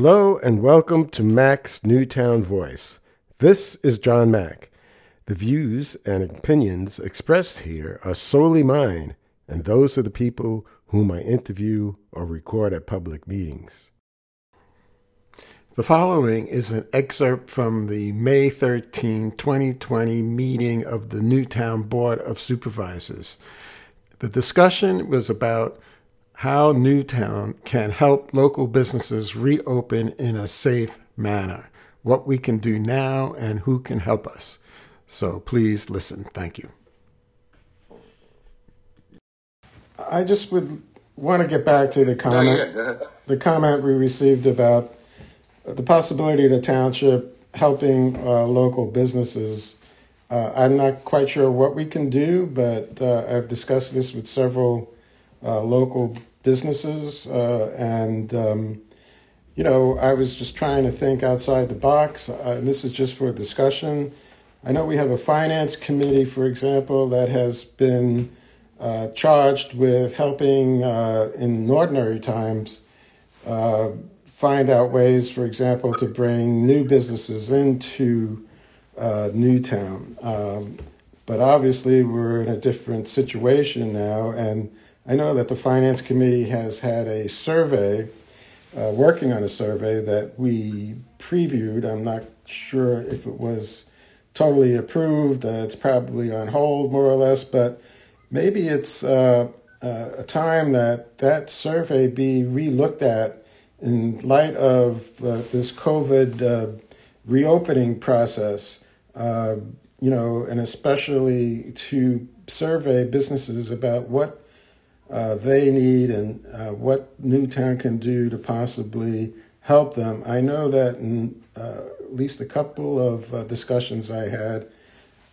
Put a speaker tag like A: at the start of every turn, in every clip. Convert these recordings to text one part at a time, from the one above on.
A: Hello and welcome to Mac's Newtown Voice. This is John Mack. The views and opinions expressed here are solely mine and those of the people whom I interview or record at public meetings. The following is an excerpt from the May 13, 2020 meeting of the Newtown Board of Supervisors. The discussion was about how Newtown can help local businesses reopen in a safe manner, what we can do now, and who can help us. So please listen. Thank you. I just would want to get back to the comment, the comment we received about the possibility of the township helping uh, local businesses. Uh, I'm not quite sure what we can do, but uh, I've discussed this with several uh, local businesses. Uh, and, um, you know, I was just trying to think outside the box. Uh, and this is just for discussion. I know we have a finance committee, for example, that has been uh, charged with helping uh, in ordinary times uh, find out ways, for example, to bring new businesses into uh, Newtown. Um, but obviously, we're in a different situation now, and I know that the Finance Committee has had a survey, uh, working on a survey that we previewed. I'm not sure if it was totally approved. Uh, it's probably on hold, more or less, but maybe it's uh, uh a time that that survey be relooked at in light of uh, this COVID uh, reopening process. you know, and especially to survey businesses about what uh, they need and uh, what Newtown can do to possibly help them. I know that in uh, at least a couple of uh, discussions I had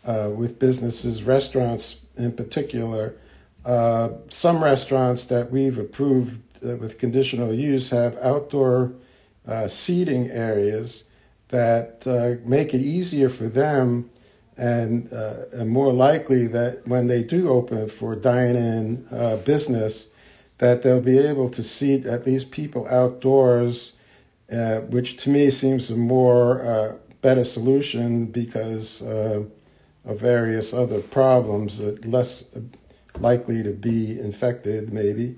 A: uh, with businesses, restaurants in particular, uh, some restaurants that we've approved with conditional use have outdoor seating areas that make it easier for them and, uh, and more likely that when they do open for dine-in uh, business, that they'll be able to seat at least people outdoors, uh, which to me seems a more uh, better solution because uh, of various other problems, that less likely to be infected maybe.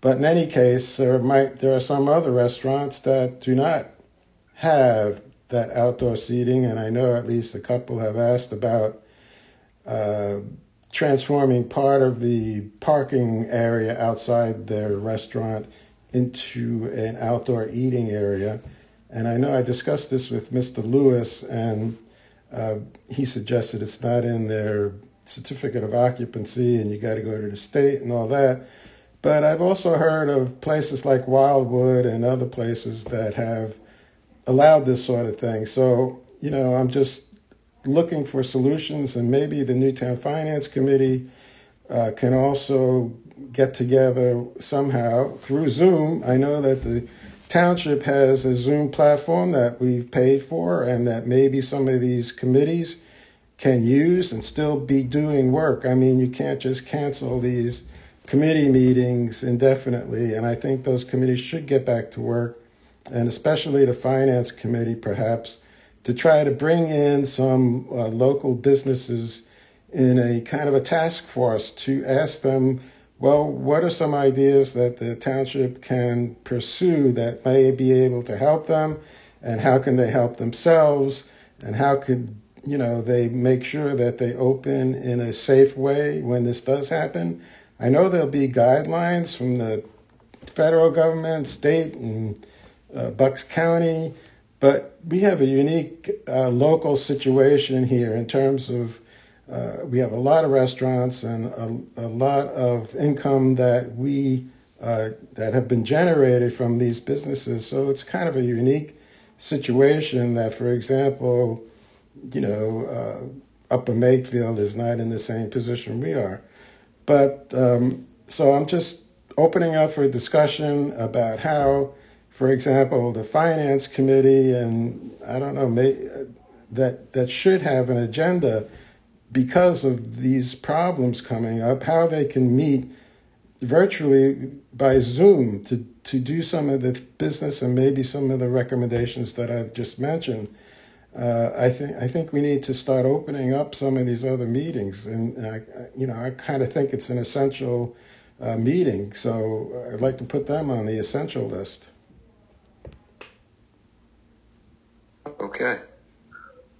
A: But in any case, there might there are some other restaurants that do not have that outdoor seating, and I know at least a couple have asked about uh, transforming part of the parking area outside their restaurant into an outdoor eating area. And I know I discussed this with Mr. Lewis, and uh, he suggested it's not in their certificate of occupancy and you got to go to the state and all that. But I've also heard of places like Wildwood and other places that have allowed this sort of thing. So, you know, I'm just looking for solutions, and maybe the Newtown Finance Committee uh, can also get together somehow through Zoom. I know that the township has a Zoom platform that we've paid for, and that maybe some of these committees can use and still be doing work. I mean, you can't just cancel these committee meetings indefinitely, and I think those committees should get back to work and especially the finance committee, perhaps, to try to bring in some uh, local businesses in a kind of a task force to ask them, well, what are some ideas that the township can pursue that may be able to help them, and how can they help themselves, and how could you know they make sure that they open in a safe way when this does happen. I know there'll be guidelines from the federal government, state, and uh, Bucks County, but we have a unique uh, local situation here in terms of uh, we have a lot of restaurants and a, a lot of income that we uh, that have been generated from these businesses. So it's kind of a unique situation that, for example, you know, uh, Upper Makefield is not in the same position we are. But um, so I'm just opening up for discussion about how for example, the finance committee, and I don't know, may, that that should have an agenda because of these problems coming up, how they can meet virtually by Zoom to, to do some of the business and maybe some of the recommendations that I've just mentioned. Uh, I think I think we need to start opening up some of these other meetings, and I, you know I kind of think it's an essential uh, meeting, so I'd like to put them on the essential list.
B: Okay.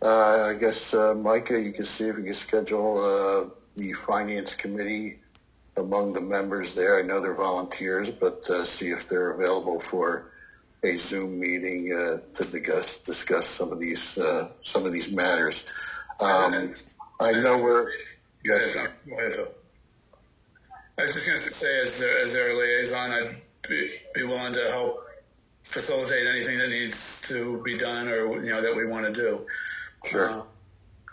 B: Uh, I guess, uh, Micah, you can see if we can schedule uh, the finance committee among the members there. I know they're volunteers, but uh, see if they're available for a Zoom meeting uh, to discuss discuss some of these uh, some of these matters. Um, I know we're yes.
C: I was just going to say, as their, as their liaison, I'd be, be willing to help facilitate anything that needs to be done or you know that we want to do.
B: Sure. Uh,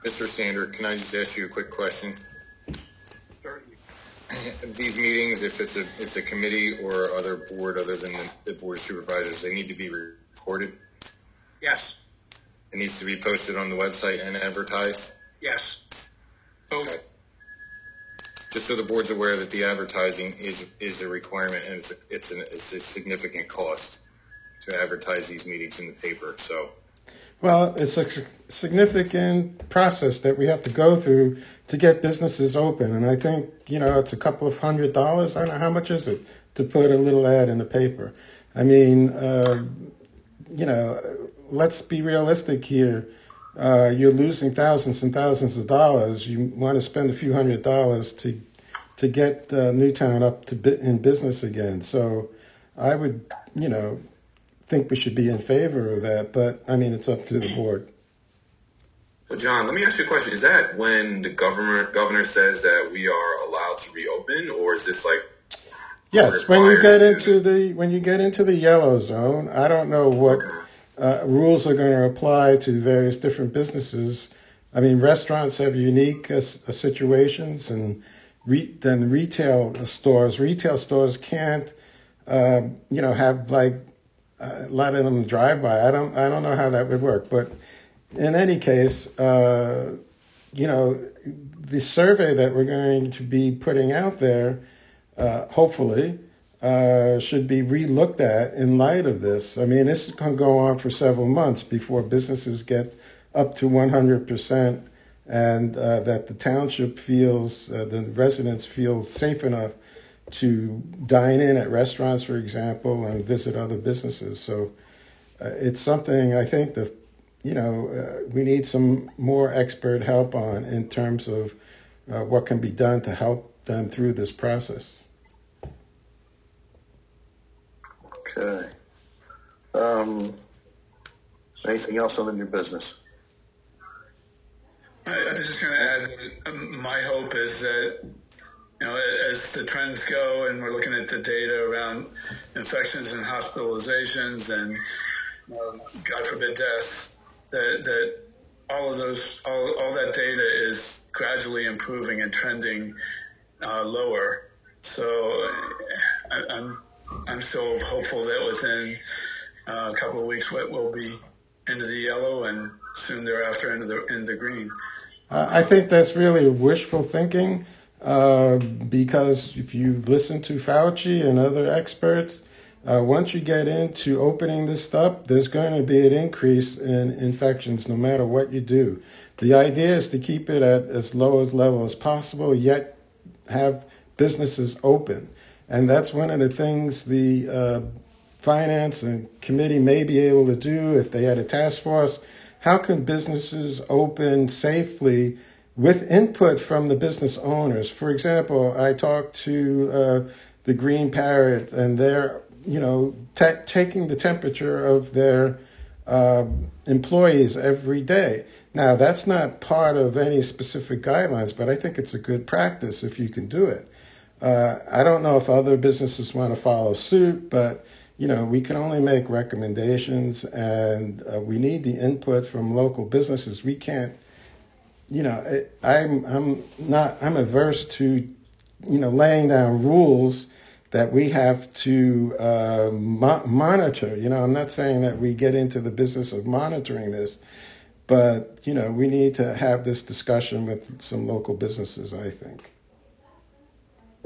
D: Mr. Sander, can I just ask you a quick question? Certainly. These meetings, if it's a it's a committee or other board other than the, the board of supervisors, they need to be recorded.
C: Yes.
D: It needs to be posted on the website and advertised.
C: Yes. Both. Okay.
D: Just so the board's aware that the advertising is is a requirement and it's a, it's, an, it's a significant cost to advertise these meetings in the paper. So.
A: Well, it's a significant process that we have to go through to get businesses open. And I think, you know, it's a couple of hundred dollars. I don't know, how much is it to put a little ad in the paper? I mean, uh, you know, let's be realistic here. Uh, you're losing thousands and thousands of dollars. You want to spend a few hundred dollars to to get uh, Newtown up to in business again. So I would, you know, think we should be in favor of that, but I mean, it's up to the board.
E: So, John, let me ask you a question. Is that when the governor governor says that we are allowed to reopen, or is this like?
A: Yes, when you get into the when you get into the yellow zone, I don't know what uh, rules are going to apply to various different businesses. I mean, restaurants have unique uh, uh situations, and re- then retail stores. Retail stores can't, uh, you know, have like uh, letting them drive by. I don't I don't know how that would work, but in any case, uh, you know, the survey that we're going to be putting out there, uh, hopefully, uh, should be relooked at in light of this. I mean, this to go on for several months before businesses get up to 100% and uh, that the township feels, uh, the residents feel safe enough to dine in at restaurants, for example, and visit other businesses. So uh, it's something I think that you know uh, we need some more expert help on in terms of uh, what can be done to help them through this process.
B: Okay. Um, anything else on the new business?
C: I, I was just going to add that um, my hope is that you know, as the trends go, and we're looking at the data around infections and hospitalizations, and uh, God forbid deaths, that that all of those, all, all that data is gradually improving and trending uh, lower. So I, I'm I'm still hopeful that within uh, a couple of weeks we'll be into the yellow and soon thereafter into the into the green.
A: Uh, I think that's really wishful thinking. Uh, because if you listen to Fauci and other experts, uh, once you get into opening this up, there's going to be an increase in infections no matter what you do. The idea is to keep it at as low as level as possible, yet have businesses open. And that's one of the things the uh, finance and committee may be able to do if they had a task force. How can businesses open safely with input from the business owners. For example, I talked to uh, the Green Parrot, and they're you know taking the temperature of their uh, employees every day. Now, that's not part of any specific guidelines, but I think it's a good practice if you can do it. Uh, I don't know if other businesses want to follow suit, but you know we can only make recommendations, and uh, we need the input from local businesses. We can't you know, I'm I'm not I'm averse to, you know, laying down rules that we have to uh, mo- monitor. You know, I'm not saying that we get into the business of monitoring this, but you know, we need to have this discussion with some local businesses. I think.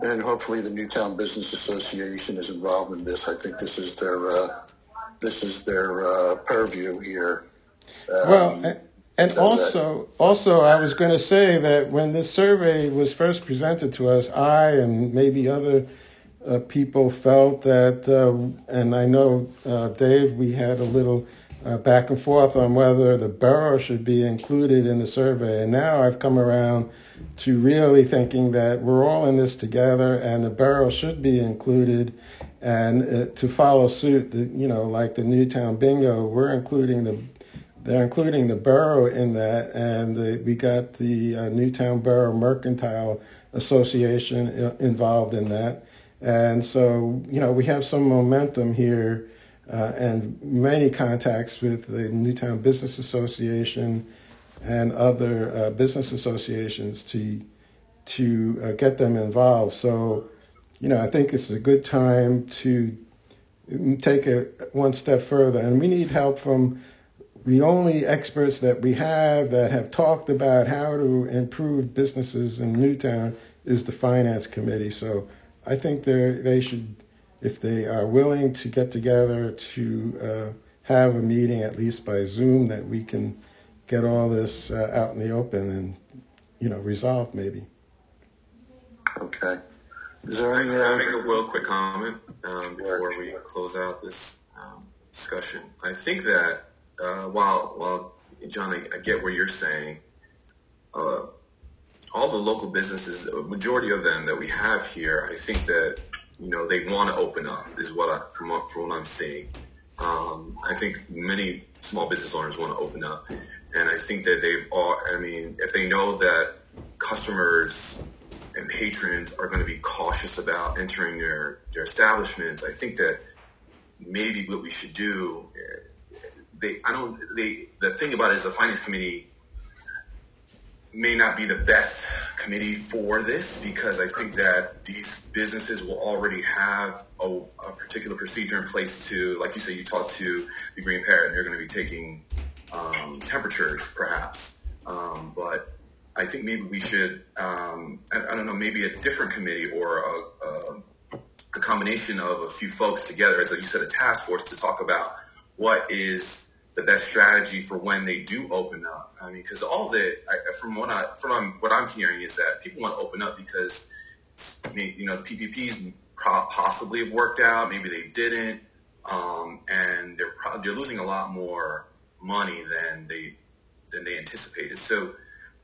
B: and hopefully the Newtown Business Association is involved in this. I think this is their uh, this is their uh, purview here.
A: Um, well, and also, also, I was going to say that when this survey was first presented to us, I and maybe other uh, people felt that, uh, and I know uh, Dave, we had a little uh, back and forth on whether the borough should be included in the survey, and now I've come around to really thinking that we're all in this together, and the borough should be included, and uh, to follow suit, you know, like the Newtown Bingo, we're including the they're including the borough in that, and we got the uh, Newtown Borough Mercantile Association uh, involved in that. And so, you know, we have some momentum here uh, and many contacts with the Newtown Business Association and other uh, business associations to to uh, get them involved. So, you know, I think it's a good time to take it one step further, and we need help from the only experts that we have that have talked about how to improve businesses in Newtown is the finance committee. So I think they they should, if they are willing to get together to uh, have a meeting at least by Zoom, that we can get all this uh, out in the open and you know resolved maybe.
B: Okay. Is there any?
E: Uh, make a real quick comment um, before we close out this um, discussion. I think that uh, while while John, I, I, get what you're saying. Uh, all the local businesses, the majority of them that we have here, I think that you know they want to open up. Is what I, from what, from what I'm seeing. Um, I think many small business owners want to open up, and I think that they've all. I mean, if they know that customers and patrons are going to be cautious about entering their their establishments, I think that maybe what we should do they I don't they the thing about it is the finance committee may not be the best committee for this because I think that these businesses will already have a, a particular procedure in place to, like you say, you talk to the Green Parrot and they're going to be taking um, temperatures perhaps. Um, but I think maybe we should, um, I, I, don't know, maybe a different committee or a, a, a combination of a few folks together, as you said, a task force to talk about what is the best strategy for when they do open up. I mean, because all the from what I from what I'm hearing is that people want to open up because you know PPPs possibly have worked out, maybe they didn't, um, and they're they're losing a lot more money than they than they anticipated. So.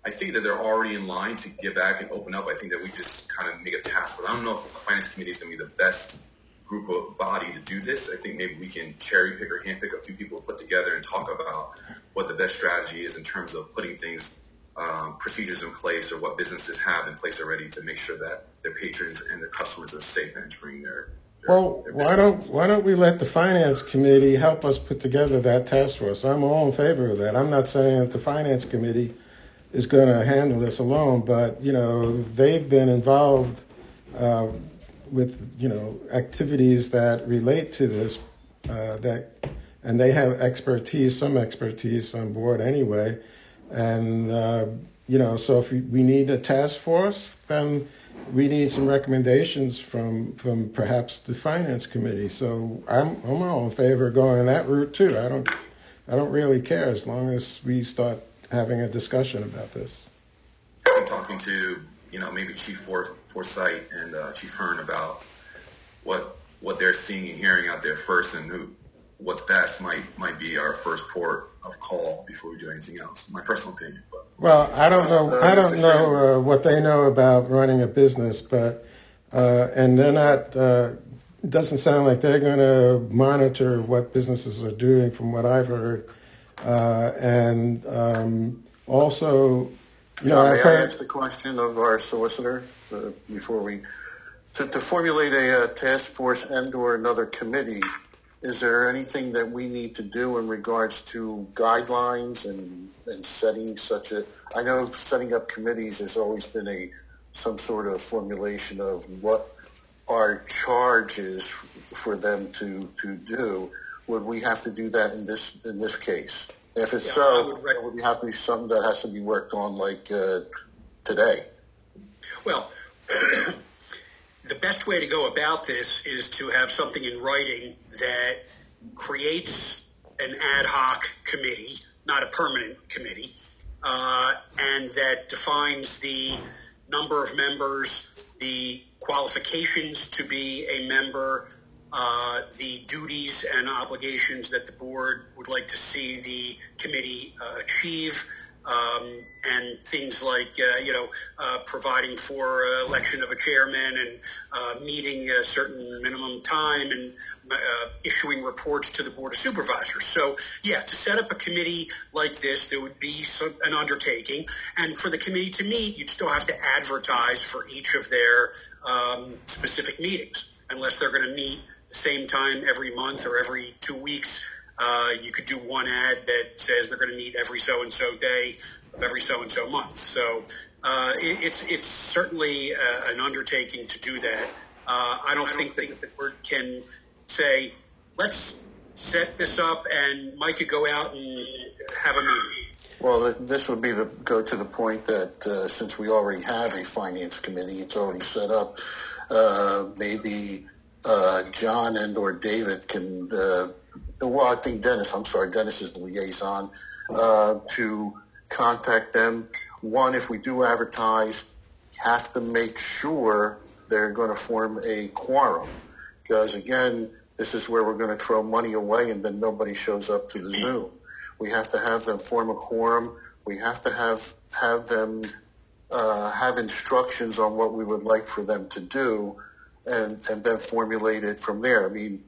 E: I think that they're already in line to get back and open up. I think that we just kind of make a task. But I don't know if the finance committee is going to be the best group of body to do this. I think maybe we can cherry pick or handpick a few people to put together and talk about what the best strategy is in terms of putting things, um, procedures in place or what businesses have in place already to make sure that their patrons and their customers are safe entering their.
A: their well, their why don't why don't we let the finance committee help us put together that task force? I'm all in favor of that. I'm not saying that the finance committee is going to handle this alone, but you know they've been involved uh, with you know activities that relate to this uh, that and they have expertise some expertise on board anyway. And uh, you know so if we need a task force then we need some recommendations from from perhaps the finance committee. So i'm i'm all in favor of going that route too. I don't i don't really care as long as we start having a discussion about this.
E: Talking to you know, maybe Chief Forsyth and uh, Chief Hearn about what what they're seeing and hearing out there first, and who what's best might might be our first port of call before we do anything else. My personal opinion. But.
A: Well, I don't know. I don't know uh, what they know about running a business, but uh, and they're not. Uh, it doesn't sound like they're going to monitor what businesses are doing, from what I've heard, uh, and um, also
B: know, may I ask the question of our solicitor uh, before we to, to formulate a, a, task force and or another committee? Is there anything that we need to do in regards to guidelines and and setting such a? I know setting up committees has always been a some sort of formulation of what our charge is for them to to do. Would we have to do that in this in this case? If it's yeah, so, would it would have to be something that has to be worked on like uh, today.
F: Well, the best way to go about this is to have something in writing that creates an ad hoc committee, not a permanent committee, uh, and that defines the number of members, the qualifications to be a member, uh, the duties and obligations that the board would like to see the committee uh, achieve, um, and things like uh, you know uh, providing for uh, election of a chairman and uh, meeting a certain minimum time and uh, issuing reports to the board of supervisors. So yeah, to set up a committee like this, there would be some, an undertaking, and for the committee to meet, you'd still have to advertise for each of their um, specific meetings, unless they're going to meet same time every month or every two weeks. Uh, you could do one ad that says they're going to meet every so and so day of every so and so month. So uh, it, it's it's certainly uh, an undertaking to do that. Uh, I don't think that the board can say, let's set this up and Mike could go out and have a meeting.
B: Well, this would be the go to the point that uh, since we already have a finance committee, it's already set up. Uh, maybe John and or David can uh, well, I think Dennis, I'm sorry, Dennis is the liaison, uh, to contact them. One, if we do advertise, have to make sure they're going to form a quorum. Because again, this is where we're going to throw money away and then nobody shows up to the Zoom. We have to have them form a quorum. We have to have, have them uh, have instructions on what we would like for them to do and, and then formulate it from there. I mean,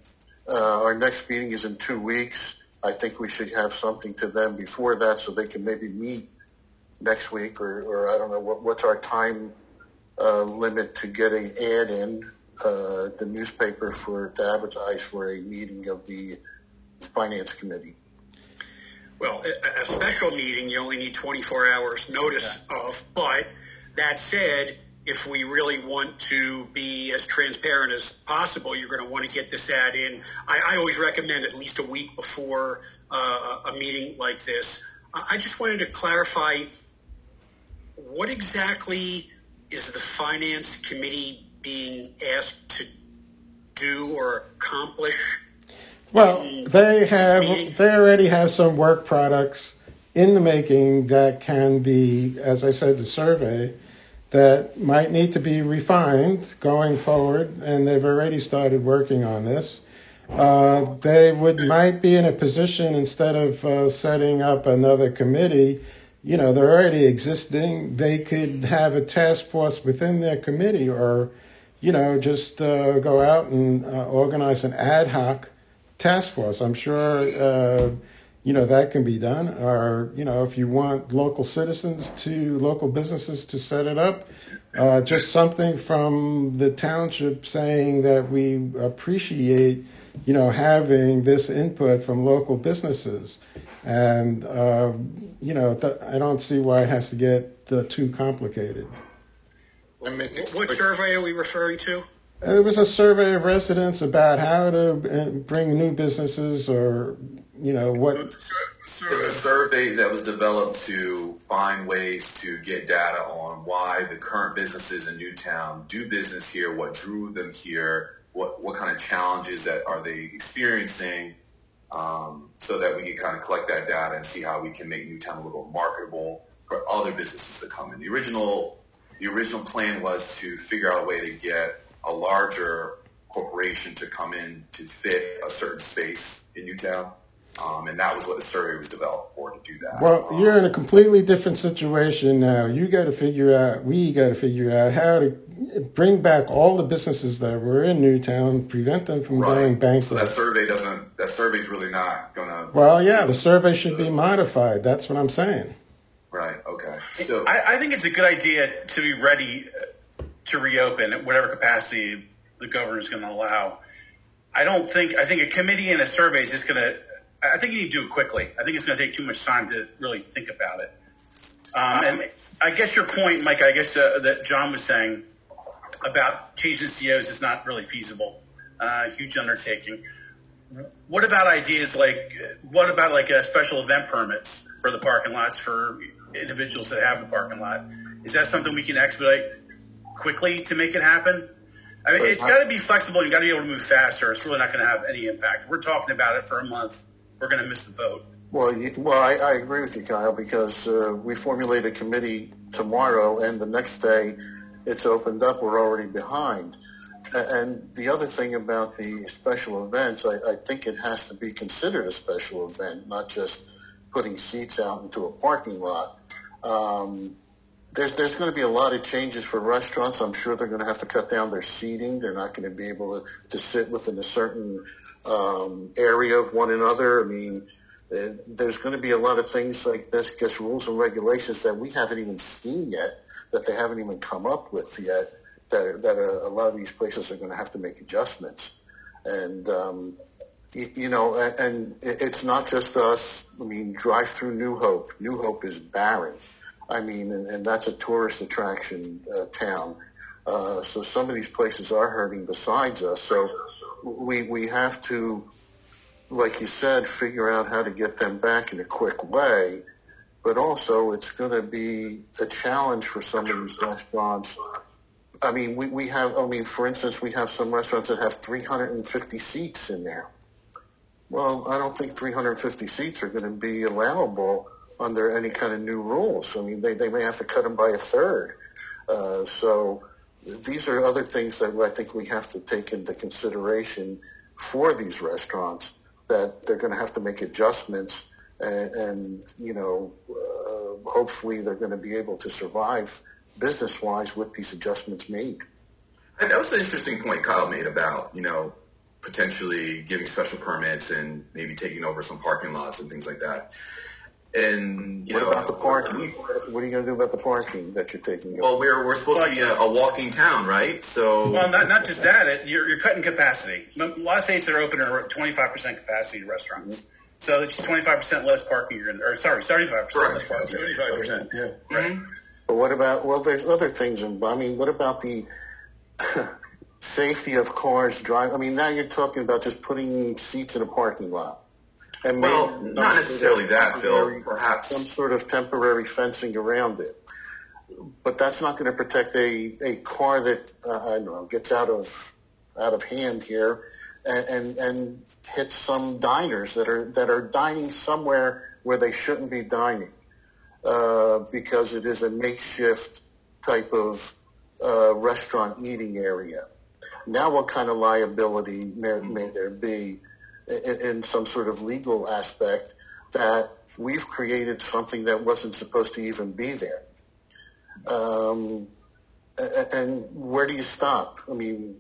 B: uh, our next meeting is in two weeks. I think we should have something to them before that so they can maybe meet next week or, or I don't know what, what's our time uh, limit to get an ad in uh, the newspaper for to advertise for a meeting of the finance committee.
F: Well, a, a special meeting you only need 24 hours notice yeah. of, but that said, if we really want to be as transparent as possible, you're going to want to get this ad in. I, I always recommend at least a week before uh, a meeting like this. I just wanted to clarify what exactly is the finance committee being asked to do or accomplish?
A: Well, they have they already have some work products in the making that can be, as I said, the survey that might need to be refined going forward, and they've already started working on this. Uh, they would might be in a position instead of uh, setting up another committee. You know, they're already existing. They could have a task force within their committee, or you know, just uh, go out and uh, organize an ad hoc task force. I'm sure uh, you know that can be done. Or you know if you want local citizens to local businesses to set it up uh, just something from the township saying that we appreciate you know having this input from local businesses. And uh, you know th- i don't see why it has to get uh, too complicated.
F: What survey are we referring to?
A: It was a survey of residents about how to uh, bring new businesses or you know what
E: a survey that was developed to find ways to get data on why the current businesses in Newtown do business here, what drew them here, what what kind of challenges that are they experiencing, um, so that we can kind of collect that data and see how we can make Newtown a little marketable for other businesses to come in. The original the original plan was to figure out a way to get a larger corporation to come in to fit a certain space in Newtown. Um, and that was what the survey was developed for to do that.
A: Well,
E: um,
A: you're in a completely different situation now. You got to figure out, we got to figure out how to bring back all the businesses that were in Newtown, prevent them from right. going bankrupt.
E: So that survey doesn't, that survey's really not going to.
A: Well, yeah, the survey should be modified. That's what I'm saying.
E: Right. Okay. So
G: I, I think it's a good idea to be ready to reopen at whatever capacity the governor is going to allow. I don't think, I think a committee and a survey is just going to I think you need to do it quickly. I think it's going to take too much time to really think about it. Um, and I guess your point, Mike, I guess uh, that John was saying about changing COs is not really feasible. Uh, huge undertaking. What about ideas like what about like a special event permits for the parking lots for individuals that have the parking lot? Is that something we can expedite quickly to make it happen? I mean, it's got to be flexible. You got to be able to move faster. It's really not going to have any impact. We're talking about it for a month. We're going to miss the boat.
B: Well, you, well, I, I agree with you, Kyle, because uh, we formulate a committee tomorrow, and the next day it's opened up. We're already behind. And the other thing about the special events, I, I think it has to be considered a special event, not just putting seats out into a parking lot. Um, there's there's going to be a lot of changes for restaurants. I'm sure they're going to have to cut down their seating. They're not going to be able to, to sit within a certain um, area of one another. I mean, uh, there's going to be a lot of things like this, guess rules and regulations that we haven't even seen yet, that they haven't even come up with yet. That that a, a lot of these places are going to have to make adjustments, and um, you, know, and it's not just us. I mean, drive through New Hope. New Hope is barren. I mean, and, and that's a tourist attraction uh, town. Uh, so some of these places are hurting besides us. So we we have to like you said, figure out how to get them back in a quick way. But also, it's going to be a challenge for some of these restaurants. I mean, we, we have, I mean, for instance, we have some restaurants that have 350 seats in there. Well, I don't think 350 seats are going to be allowable under any kind of new rules. I mean, they, they may have to cut them by a third. Uh, so these are other things that I think we have to take into consideration for these restaurants that they're going to have to make adjustments and, and you know, uh, hopefully they're going to be able to survive business wise with these adjustments made.
E: And that was an interesting point Kyle made about, you know, potentially giving special permits and maybe taking over some parking lots and things like that. And you
B: what
E: know,
B: about the parking? What are you going to do about the parking that you're taking?
E: Well, we're, we're supposed to be a, a, walking town, right? So,
G: well, not, not just that. It, you're, you're cutting capacity. A lot of states that are open are 25 percent capacity restaurants. Mm-hmm. So it's 25 percent less parking. You're in, or sorry, 75 percent less parking. 75 percent. Yeah. Right. Mm-hmm.
B: But what about? Well, there's other things. I mean, what about the safety of cars driving? I mean, now you're talking about just putting seats in a parking lot.
E: And well, not necessarily that, Phil. Perhaps
B: some sort of temporary fencing around it, but that's not going to protect a, a car that uh, I don't know gets out of out of hand here and, and, and hits some diners that are that are dining somewhere where they shouldn't be dining uh, because it is a makeshift type of uh, restaurant eating area. Now, what kind of liability may, may there be? In, in some sort of legal aspect that we've created something that wasn't supposed to even be there. Um, and where do you stop? I mean,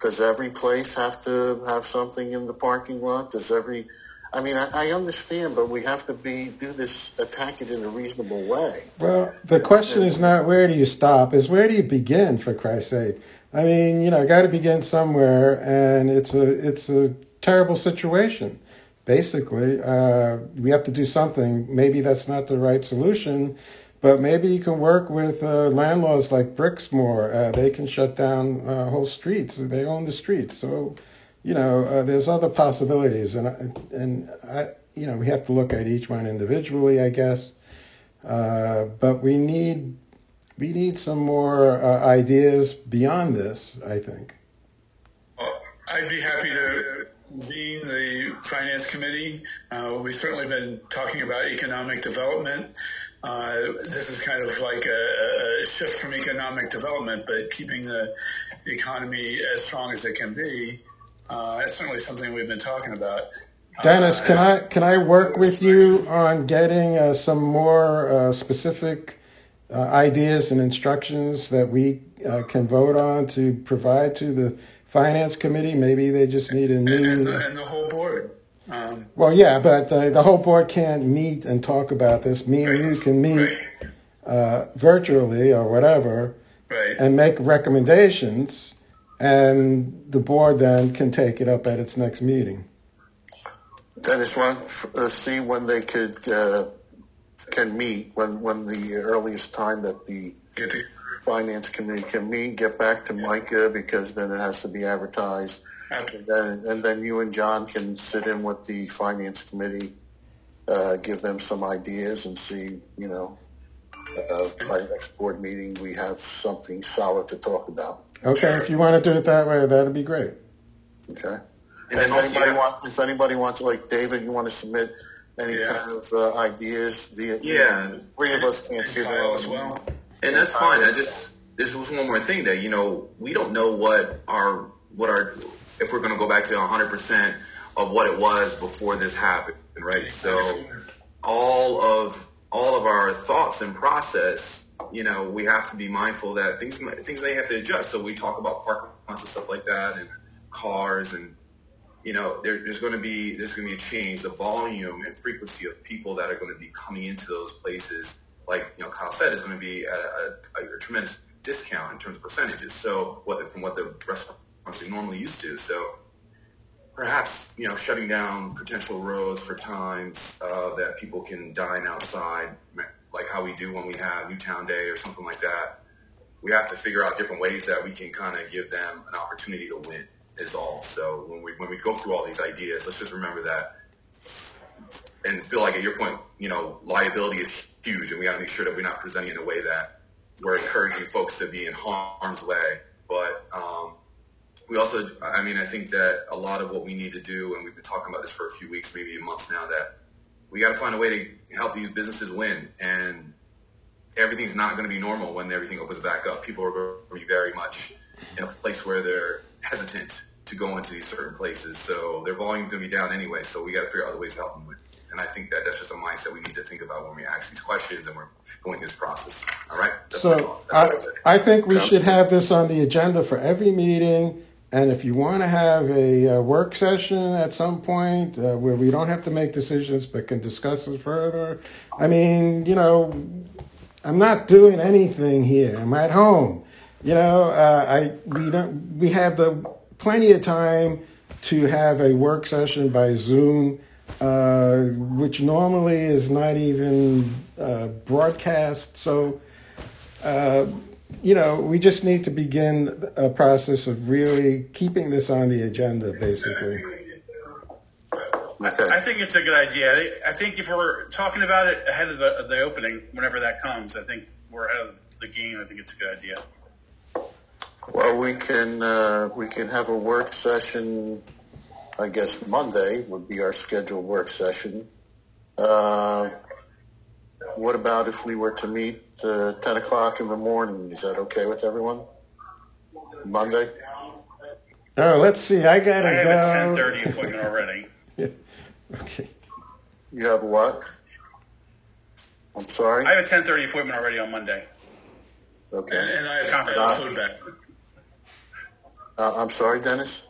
B: does every place have to have something in the parking lot? Does every, I mean, I, I understand, but we have to be do this, attack it in a reasonable way.
A: Well, the question is not where do you stop, is where do you begin? For Christ's sake, I mean, you know, got to begin somewhere, and it's a it's a terrible situation. Basically, uh, we have to do something. Maybe that's not the right solution, but maybe you can work with uh, landlords like Brixmor. Uh, they can shut down uh, whole streets. They own the streets, so you know uh, there's other possibilities, and and I, you know we have to look at each one individually, I guess. Uh, but we need we need some more ideas beyond this. I think.
C: I'd be happy to convene the finance committee. Uh, we've certainly been talking about economic development. Uh, this is kind of like a, a, shift from economic development, but keeping the economy as strong as it can be. Uh, it's certainly something we've been talking about.
A: Dennis, can I can I work with you on getting uh, some more uh, specific uh, ideas and instructions that we can vote on to provide to the finance committee. Maybe they just need a new.
C: And the, and the whole board. Um,
A: well, yeah, but the, the whole board can't meet and talk about this. Me and you can meet
C: right.
A: uh, virtually or whatever
C: right.
A: and make recommendations, and the board then can take it up at its next meeting.
B: Dennis, want uh, see when they could uh, can meet when when the earliest time that the finance committee can meet, get back to Micah because then it has to be advertised. And then, and then you and John can sit in with the finance committee, uh, give them some ideas and see, you know, uh, by next board meeting, we have something solid to talk about.
A: Okay, if you want to do it that way, that'd be great.
B: Okay.
E: And
B: if
E: also,
B: anybody
E: yeah,
B: want, if anybody wants, like David, you want to submit any
C: Yeah.
B: kind of uh, ideas via
E: Yeah.
B: email? Three of us can't see
C: Kyle as well.
E: And that's fine. I just there's just one more thing that you know we don't know what our what our if we're going to go back to 100 percent of what it was before this happened, right? So all of all of our thoughts and process, you know, we have to be mindful that things may- things may have to adjust. So we talk about parking lots and stuff like that, and cars, and you know, there, there's going to be there's going to be a change. The volume and frequency of people that are going to be coming into those places, like you know, Kyle said, is going to be at a, a, a tremendous discount in terms of percentages. So what from what the restaurants are normally used to. So perhaps you know shutting down potential rows for times uh, that people can dine outside, like how we do when we have Newtown Day or something like that. We have to figure out different ways that we can kind of give them an opportunity to win. Is all. So when we when we go through all these ideas, let's just remember that and feel like at your point, you know, liability is huge, and we got to make sure that we're not presenting in a way that we're encouraging folks to be in harm's way. But um, we also, I mean, I think that a lot of what we need to do, and we've been talking about this for a few weeks, maybe months now, that we got to find a way to help these businesses win. And everything's not going to be normal when everything opens back up. People are going to be very much in a place where they're hesitant to go into these certain places. So their volume's going to be down anyway. So we got to figure out other ways to help them win. And I think that that's just a mindset we need to think about when we ask these questions and we're going through this process. All right. That's
A: So I,
E: I
A: think we should have this on the agenda for every meeting. And if you want to have a, uh work session at some point uh, where we don't have to make decisions but can discuss it further, I mean, you know, I'm not doing anything here. I'm at home. You know, uh, I we don't we have the plenty of time to have a work session by Zoom, uh, which normally is not even uh, broadcast. So, uh, you know, we just need to begin a process of really keeping this on the agenda, basically.
G: I think it's a good idea. I- I think if we're talking about it ahead of the, of the opening, whenever that comes, I think we're ahead of the game. I think it's a good idea.
B: Well, we can, uh, we can have a work session, I guess Monday would be our scheduled work session. Uh, what about if we were to meet, uh, ten o'clock in the morning? Is that okay with everyone? Monday?
A: Oh, let's see. I gotta
G: I have a 10.30 appointment already.
A: Okay.
B: You have what? I'm sorry?
G: I have a ten thirty appointment already on Monday.
B: Okay.
C: And I have, I have food bank.
B: Uh, I'm sorry, Dennis?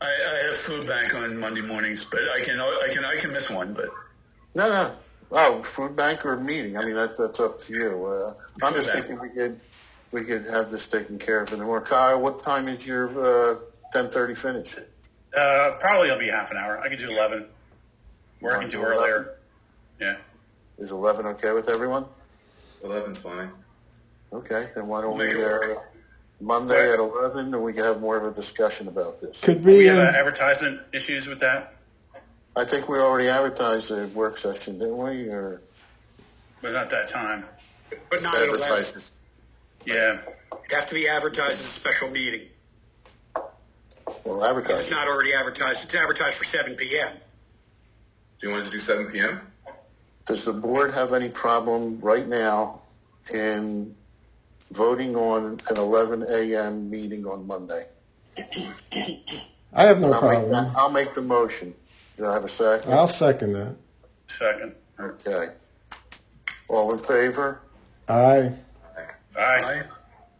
C: I, I have food bank on Monday mornings, but I can I can I can miss one. But
B: No, no. Oh, food bank or meeting? I mean, that, that's up to you. Uh, I'm
C: Food
B: just
C: bank.
B: thinking we could, we could have this taken care of in the morning. Kyle, what time is your, uh, ten thirty finish?
G: Uh, probably it'll be half an hour. I can do eleven. Or I can do
B: Eleven?
G: earlier. Yeah.
B: Is eleven okay with everyone?
E: Eleven's fine.
B: Okay, then why don't we,
C: Make it.
B: Monday at eleven, and we can have more of a discussion about this.
A: Could
G: We
A: we?
G: have uh, advertisement issues with that,
B: I think we already advertised a work session, didn't we, or?
G: but not that time.
F: But not at 11.
G: Yeah.
F: It'd have to be advertised as a special meeting.
B: Well, advertised.
F: It's not already advertised. It's advertised for 7 p.m.
E: Do you want us to do seven p.m.?
B: Does the board have any problem right now in voting on an eleven AM meeting on Monday?
A: I have no
B: I'll make,
A: problem.
B: I'll make the motion. Do I have a second?
A: I'll second that.
G: Second.
B: Okay. All in favor?
A: Aye.
G: Aye.
C: I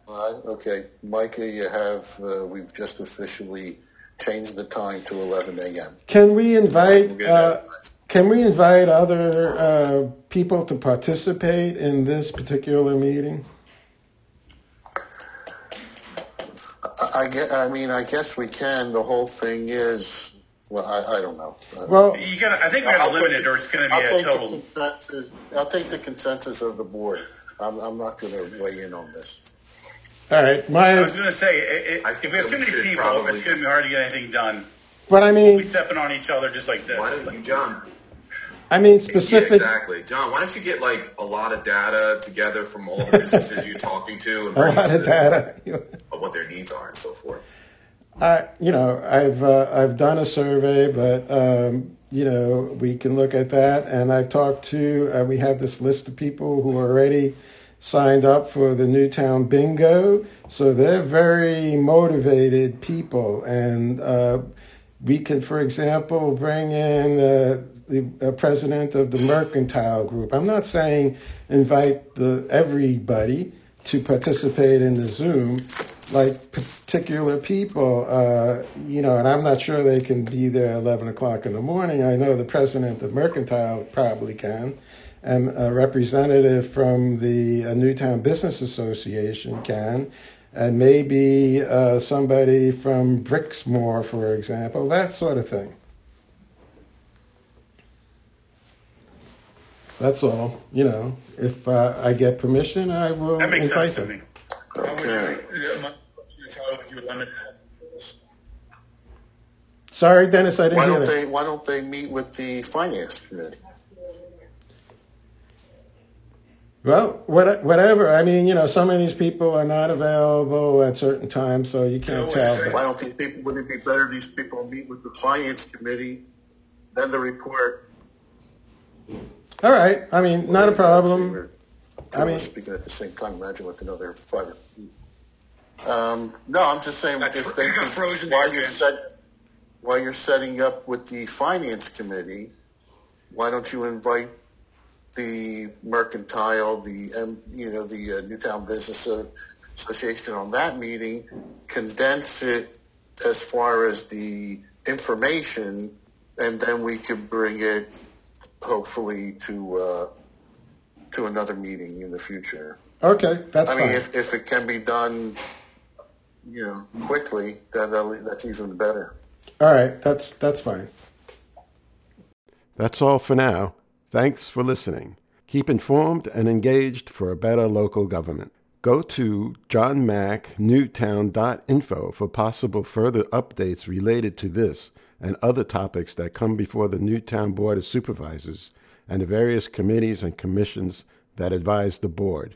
B: Aye. Okay. Micah, you have, uh, we've just officially changed the time to eleven AM.
A: Can we invite?
B: We'll get it
A: Uh, can we invite other uh, people to participate in this particular meeting?
B: I, I get, I mean, I guess we can. The whole thing is, well, I, I don't know.
A: Well,
G: You gotta, I think we gotta limit it or it's gonna be
B: I'll
G: a
B: take the
G: total.
B: consensus. I'll take the consensus of the board. I'm, I'm not going to weigh in on this.
A: all right. my.
G: I was gonna say, it, it, if we have too many people,
E: probably-
G: it's gonna be hard to get anything done.
A: but I mean, We'll
G: be stepping on each other just like this.
E: Why
G: this.
E: don't you, John?
A: I mean, specific.
E: Yeah, exactly, John. Why don't you get like a lot of data together from all the businesses you're talking to, and
A: a lot of data
E: of what their needs are and so forth.
A: I, you know, I've uh, I've done a survey, but um, you know, we can look at that. And I've talked to. Uh, we have this list of people who are already signed up for the Newtown Bingo, so they're very motivated people, and uh, we can, for example, bring in uh, the uh, president of the Mercantile Group. I'm not saying invite the everybody to participate in the Zoom, like particular people, uh, you know, and I'm not sure they can be there at 11 o'clock in the morning. I know the president of Mercantile probably can, and a representative from the uh, Newtown Business Association can, and maybe uh, somebody from Brixmor, for example, that sort of thing. That's all. You know, if uh, I get permission, I will.
G: That makes sense
A: to
G: me.
B: Okay.
A: Sorry, Dennis, I didn't
B: Why
A: hear
B: don't
A: that.
B: they, why don't they meet with the finance committee?
A: Well, what, whatever. I mean, you know, some of these people are not available at certain times, so you can't
C: So,
A: tell.
B: Why don't these people, wouldn't it be better these people meet with the finance committee, then the report?
A: All right. I mean, not a problem.
B: We're
A: I mean-
B: Speaking at the same time, imagine with another five. Um, no, I'm just saying,
F: Got
B: if
F: fr-
B: they,
F: got
B: while
F: there,
B: you're set, while you're setting up with the finance committee, why don't you invite the mercantile, the, um, you know, the uh, Newtown Business Association on that meeting, condense it as far as the information, and then we could bring it hopefully to, uh, to another meeting in the future.
A: Okay, that's
B: I mean,
A: fine.
B: if, if it can be done, you know, quickly, then that'll- that's even better.
A: All right, that's that's fine.
H: That's all for now. Thanks for listening. Keep informed and engaged for a better local government. Go to johnmacnewtown.info for possible further updates related to this and other topics that come before the Newtown Board of Supervisors and the various committees and commissions that advise the board.